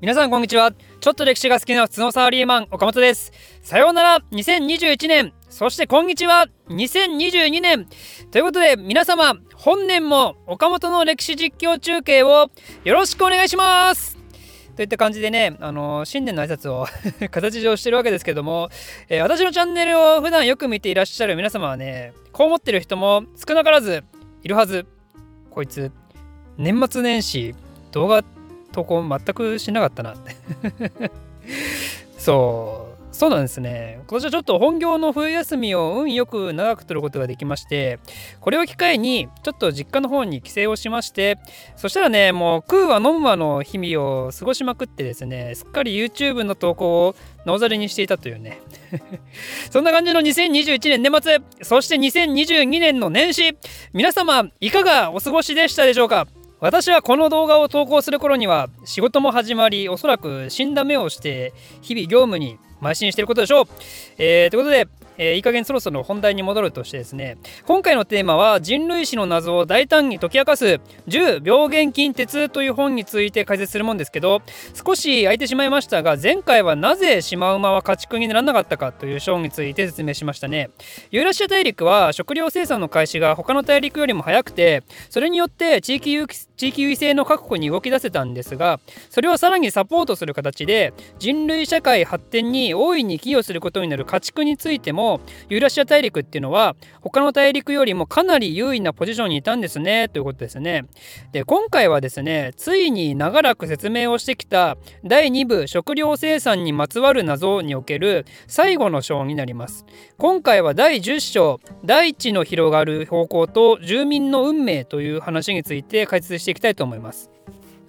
皆さんこんにちは。ちょっと歴史が好きな普通のサラリーマン岡本です。さようなら。2021年そしてこんにちは。2022年ということで皆様本年も岡本の歴史実況中継をよろしくお願いします。といった感じでね、あのー、新年の挨拶を 形上してるわけですけども、えー、私のチャンネルを普段よく見ていらっしゃる皆様はね、こう思ってる人も少なからずいるはず。こいつ、年末年始動画投稿全くしなかったな。っ てそう。そうなんですね。今年はちょっと本業の冬休みを運よく長く取ることができましてこれを機会にちょっと実家の方に帰省をしましてそしたらねもう食うわ飲むわの日々を過ごしまくってですねすっかり YouTube の投稿をなおざりにしていたというね。そんな感じの2021年年末そして2022年の年始。皆様いかがお過ごしでしたでしょうか？私はこの動画を投稿する頃には仕事も始まりおそらく死んだ目をして日々業務に邁進していることでしょう。えー、ということでえー、いい加減そろそろ本題に戻るとしてですね今回のテーマは人類史の謎を大胆に解き明かす10病原菌鉄という本について解説するもんですけど少し空いてしまいましたが前回はなぜシマウマは家畜にならなかったかという章について説明しましたね。ユーラシア大陸は食料生産の開始が他の大陸よりも早くてそれによって地域有地域優位性の確保に動き出せたんですがそれをさらにサポートする形で人類社会発展に大いに寄与することになる家畜についてもユーラシア大陸っていうのは他の大陸よりもかなり優位なポジションにいたんですねということですね。で今回はですねついに長らく説明をしてきた第2部食料生産にまつわる謎における最後の章になります。今回は第10章大地の広がる方向と住民の運命という話について解説していきたいと思います。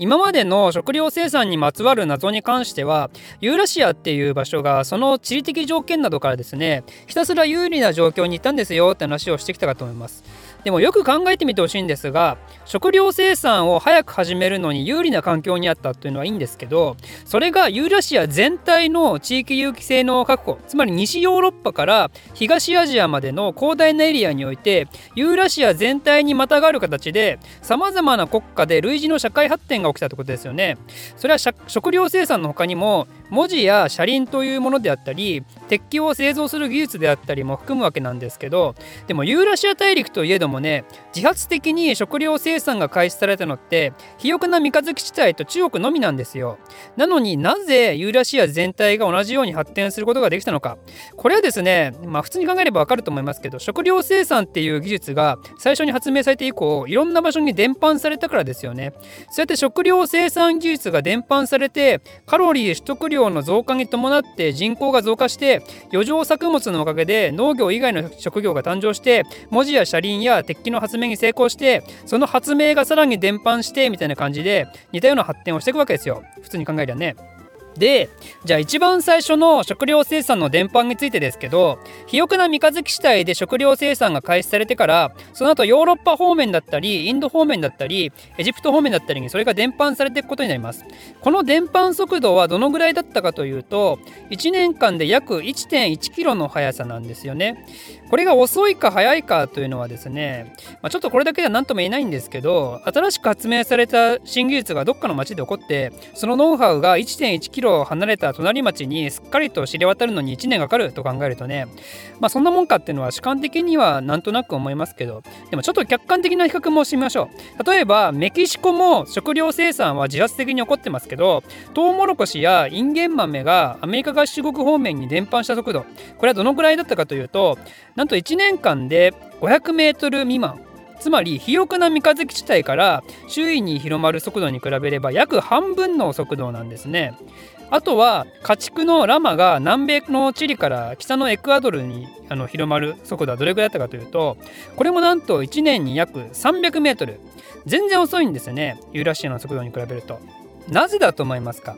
今までの食料生産にまつわる謎に関してはユーラシアっていう場所がその地理的条件などからですねひたすら有利な状況にいたんですよって話をしてきたかと思います。でもよく考えてみてほしいんですが食料生産を早く始めるのに有利な環境にあったというのはいいんですけどそれがユーラシア全体の地域有機性の確保つまり西ヨーロッパから東アジアまでの広大なエリアにおいてユーラシア全体にまたがる形でさまざまな国家で類似の社会発展が起きたってことですよね。それは食料生産の他にも文字や車輪というものであったり鉄器を製造する技術であったりも含むわけなんですけどでもユーラシア大陸といえどももね自発的に食料生産が開始されたのって肥沃な三日月地帯と中国のみなんですよ。なのになぜユーラシア全体が同じように発展することができたのか。これはですねまあ普通に考えればわかると思いますけど食料生産っていう技術が最初に発明されて以降いろんな場所に伝播されたからですよね。そうやって食料生産技術が伝播されてカロリー取得量の増加に伴って人口が増加して余剰作物のおかげで農業以外の職業が誕生して文字や車輪や鉄器の発明に成功してその発明がさらに伝播してみたいな感じで似たような発展をしていくわけですよ普通に考えりゃね。でじゃあ一番最初の食料生産の伝播についてですけど肥沃な三日月地帯で食料生産が開始されてからその後ヨーロッパ方面だったりインド方面だったりエジプト方面だったりにそれが伝播されていくことになります。この伝播速度はどのぐらいだったかというと1年間で約1.1キロの速さなんですよね。これが遅いか速いかというのはですね、まあ、ちょっとこれだけでは何とも言えないんですけど新しく発明された新技術がどっかの町で起こってそのノウハウが1.1キロ離れた隣町にすっかりと知れ渡るのに1年かかると考えるとねまあそんなもんかっていうのは主観的にはなんとなく思いますけどでもちょっと客観的な比較もしてみましょう。例えばメキシコも食料生産は自発的に起こってますけどトウモロコシやインゲン豆がアメリカ合衆国方面に伝播した速度これはどのくらいだったかというとなんと1年間で500メートル未満。つまり肥沃な三日月地帯から周囲に広まる速度に比べれば約半分の速度なんですね。あとは家畜のラマが南米のチリから北のエクアドルにあの広まる速度はどれぐらいだったかというとこれもなんと1年に約300メートル。全然遅いんですよねユーラシアの速度に比べると。なぜだと思いますか？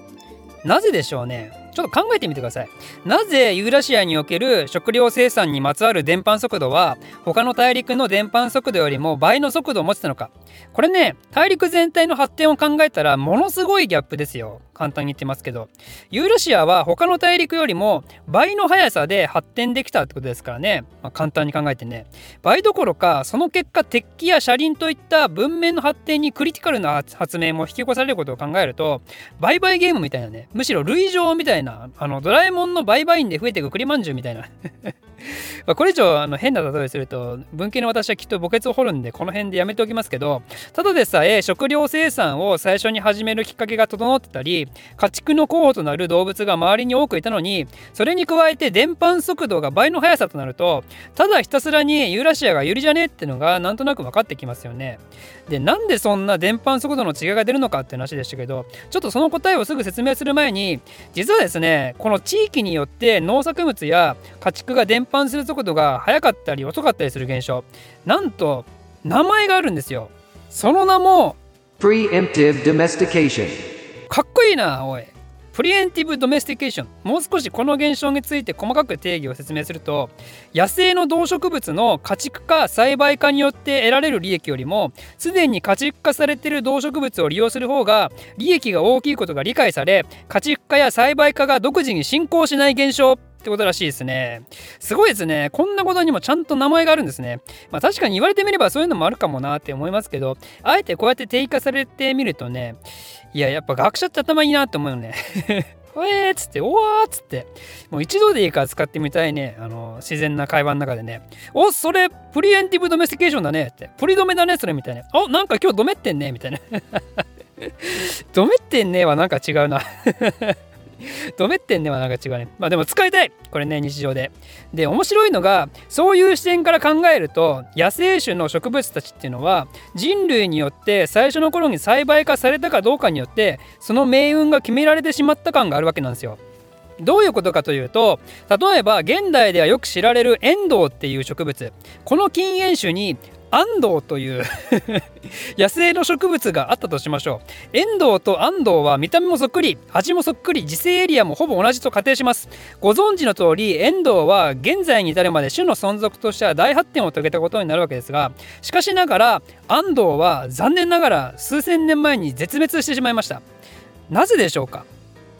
なぜでしょうね？ちょっと考えてみてください。なぜユーラシアにおける食料生産にまつわる伝播速度は他の大陸の伝播速度よりも倍の速度を持ってたのか。これね大陸全体の発展を考えたらものすごいギャップですよ。簡単に言ってますけどユーラシアは他の大陸よりも倍の速さで発展できたってことですからね、まあ、簡単に考えてね。倍どころかその結果鉄器や車輪といった文明の発展にクリティカルな発明も引き起こされることを考えると売買ゲームみたいなねむしろ類上みたいなあのドラえもんの売買員で増えていく栗まんじゅうみたいな。まこれ以上あの変な例えすると文系の私はきっと墓穴を掘るんでこの辺でやめておきますけどただでさえ食料生産を最初に始めるきっかけが整ってたり家畜の候補となる動物が周りに多くいたのにそれに加えて伝播速度が倍の速さとなるとただひたすらにユーラシアが有利じゃねえってのがなんとなく分かってきますよね。でなんでそんな伝播速度の違いが出るのかって話でしたけどちょっとその答えをすぐ説明する前に実はですねこの地域によって農作物や家畜が伝播する速度が速かったり遅かったりする現象。なんと名前があるんですよ。その名も Preemptive domestication. かっこいいなおい。 Preemptive domestication もう少しこの現象について細かく定義を説明すると野生の動植物の家畜化栽培化によって得られる利益よりもすでに家畜化されている動植物を利用する方が利益が大きいことが理解され家畜化や栽培化が独自に進行しない現象ってことらしいですね。すごいですね。こんなことにもちゃんと名前があるんですね。まあ確かに言われてみればそういうのもあるかもなって思いますけど、あえてこうやって定義化されてみるとね、いや、やっぱ学者って頭いいなって思うよね。えーっつって、おわーっつって、もう一度でいいから使ってみたいね、あの、自然な会話の中でね、お、それ、 preemptive domestication だねって、プリドメだね、それみたいな。お、なんか今日ドメってんね、みたいな。ドメってんねはなんか違うなドメってんねはなんか違うね。まあでも使いたいこれね、日常で。で、面白いのが、そういう視点から考えると、野生種の植物たちっていうのは、人類によって最初の頃に栽培化されたかどうかによって、その命運が決められてしまった感があるわけなんですよ。どういうことかというと例えば現代ではよく知られるエンドウっていう植物この禁煙種にアンドウという 野生の植物があったとしましょう。エンドウとアンドウは見た目もそっくり味もそっくり自生エリアもほぼ同じと仮定します。ご存知の通りエンドウは現在に至るまで種の存続としては大発展を遂げたことになるわけですがしかしながらアンドウは残念ながら数千年前に絶滅してしまいました。なぜでしょうか？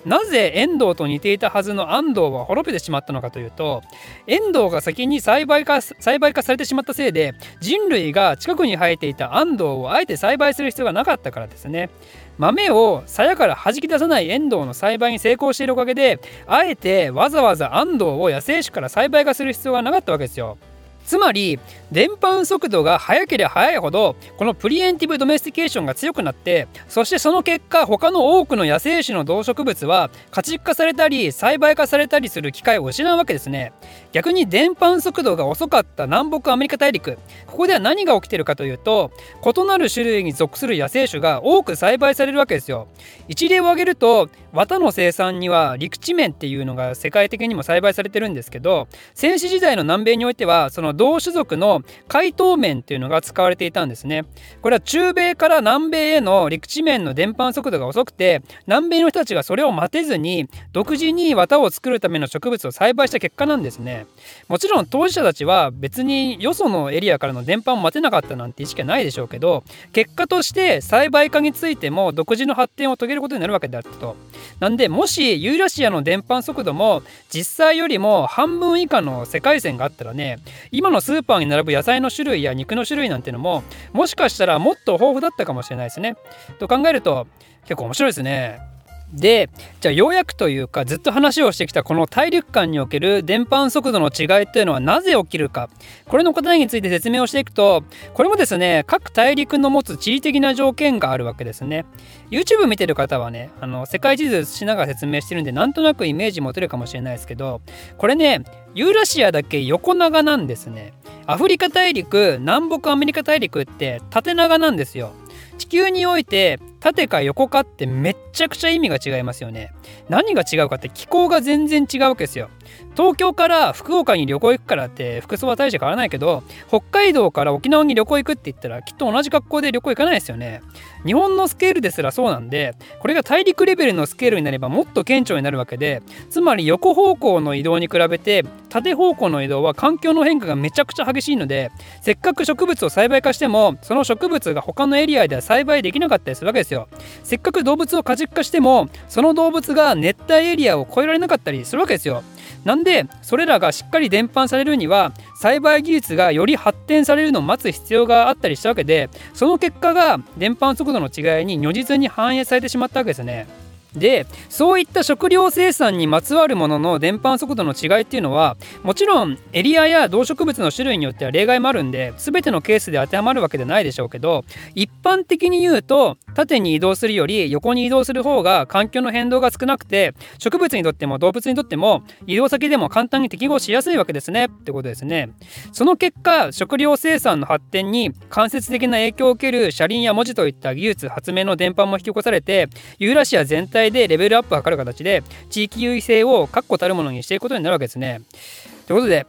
なぜ遠藤と似ていたはずの安藤は滅びてしまったのかというと遠藤が先に栽培化栽培化されてしまったせいで人類が近くに生えていた安藤をあえて栽培する必要がなかったからですね。豆を鞘から弾き出さない遠藤の栽培に成功しているおかげであえてわざわざエンドウを野生種から栽培化する必要がなかったわけですよ。つまり伝播速度が速ければ速いほどこの preemptive domestication が強くなってそしてその結果他の多くの野生種の動植物は家畜化されたり栽培化されたりする機会を失うわけですね。逆に伝播速度が遅かった南北アメリカ大陸ここでは何が起きてるかというと異なる種類に属する野生種が多く栽培されるわけですよ。一例を挙げると綿の生産には陸地面っていうのが世界的にも栽培されてるんですけど戦死時代の南米においてはその同種族の海東面っていうのが使われていたんですね。これは中米から南米への陸地面の伝播速度が遅くて南米の人たちがそれを待てずに独自に綿を作るための植物を栽培した結果なんですね。もちろん当事者たちは別によそのエリアからの伝播を待てなかったなんて意識はないでしょうけど結果として栽培化についても独自の発展を遂げることになるわけであったと。なんでもしユーラシアの伝播速度も実際よりも半分以下の世界線があったらね今のスーパーに並ぶ野菜の種類や肉の種類なんてのももしかしたらもっと豊富だったかもしれないですね。と考えると結構面白いですね。でじゃあようやくというかずっと話をしてきたこの大陸間における伝播速度の違いっていうのはなぜ起きるか。これの答えについて説明をしていくとこれもですね各大陸の持つ地理的な条件があるわけですね。YouTube 見てる方はねあの世界地図しながら説明してるんでなんとなくイメージ持てるかもしれないですけどこれねユーラシアだけ横長なんですね。アフリカ大陸南北アメリカ大陸って縦長なんですよ。地球において縦か横かってめっちゃくちゃ意味が違いますよね。何が違うかって気候が全然違うわけですよ。東京から福岡に旅行行くからって服装は大して変わらないけど北海道から沖縄に旅行行くって言ったらきっと同じ格好で旅行行かないですよね。日本のスケールですらそうなんでこれが大陸レベルのスケールになればもっと顕著になるわけでつまり横方向の移動に比べて縦方向の移動は環境の変化がめちゃくちゃ激しいのでせっかく植物を栽培化してもその植物が他のエリアでは栽培できなかったりするわけですよ。せっかく動物を家畜化してもその動物が熱帯エリアを越えられなかったりするわけですよなんでそれらがしっかり伝播されるには栽培技術がより発展されるのを待つ必要があったりしたわけでその結果が伝播速度の違いに如実に反映されてしまったわけですね。でそういった食料生産にまつわるものの伝播速度の違いっていうのはもちろんエリアや動植物の種類によっては例外もあるんで全てのケースで当てはまるわけではないでしょうけど一般的に言うと縦に移動するより横に移動する方が環境の変動が少なくて植物にとっても動物にとっても移動先でも簡単に適合しやすいわけですね。ってことですね。その結果食料生産の発展に間接的な影響を受ける車輪や文字といった技術発明の伝播も引き起こされてユーラシア全体でレベルアップを図る形で地域優位性を確固たるものにしていくことになるわけですね。ということで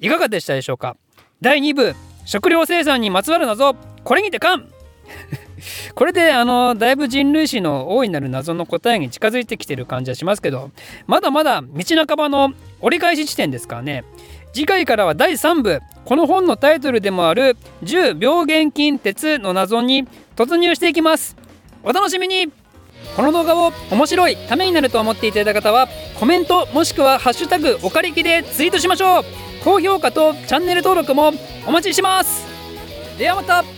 いかがでしたでしょうか？第2部食料生産にまつわる謎。これにて完 これであのだいぶ人類史の大いなる謎の答えに近づいてきてる感じはしますけどまだまだ道半ばの折り返し地点ですからね。次回からは第3部この本のタイトルでもある10病原菌鉄の謎に突入していきます。お楽しみに。この動画を面白いためになると思っていただいた方はコメントもしくは「ハッシュタグおかりき」でツイートしましょう。高評価とチャンネル登録もお待ちします。ではまた。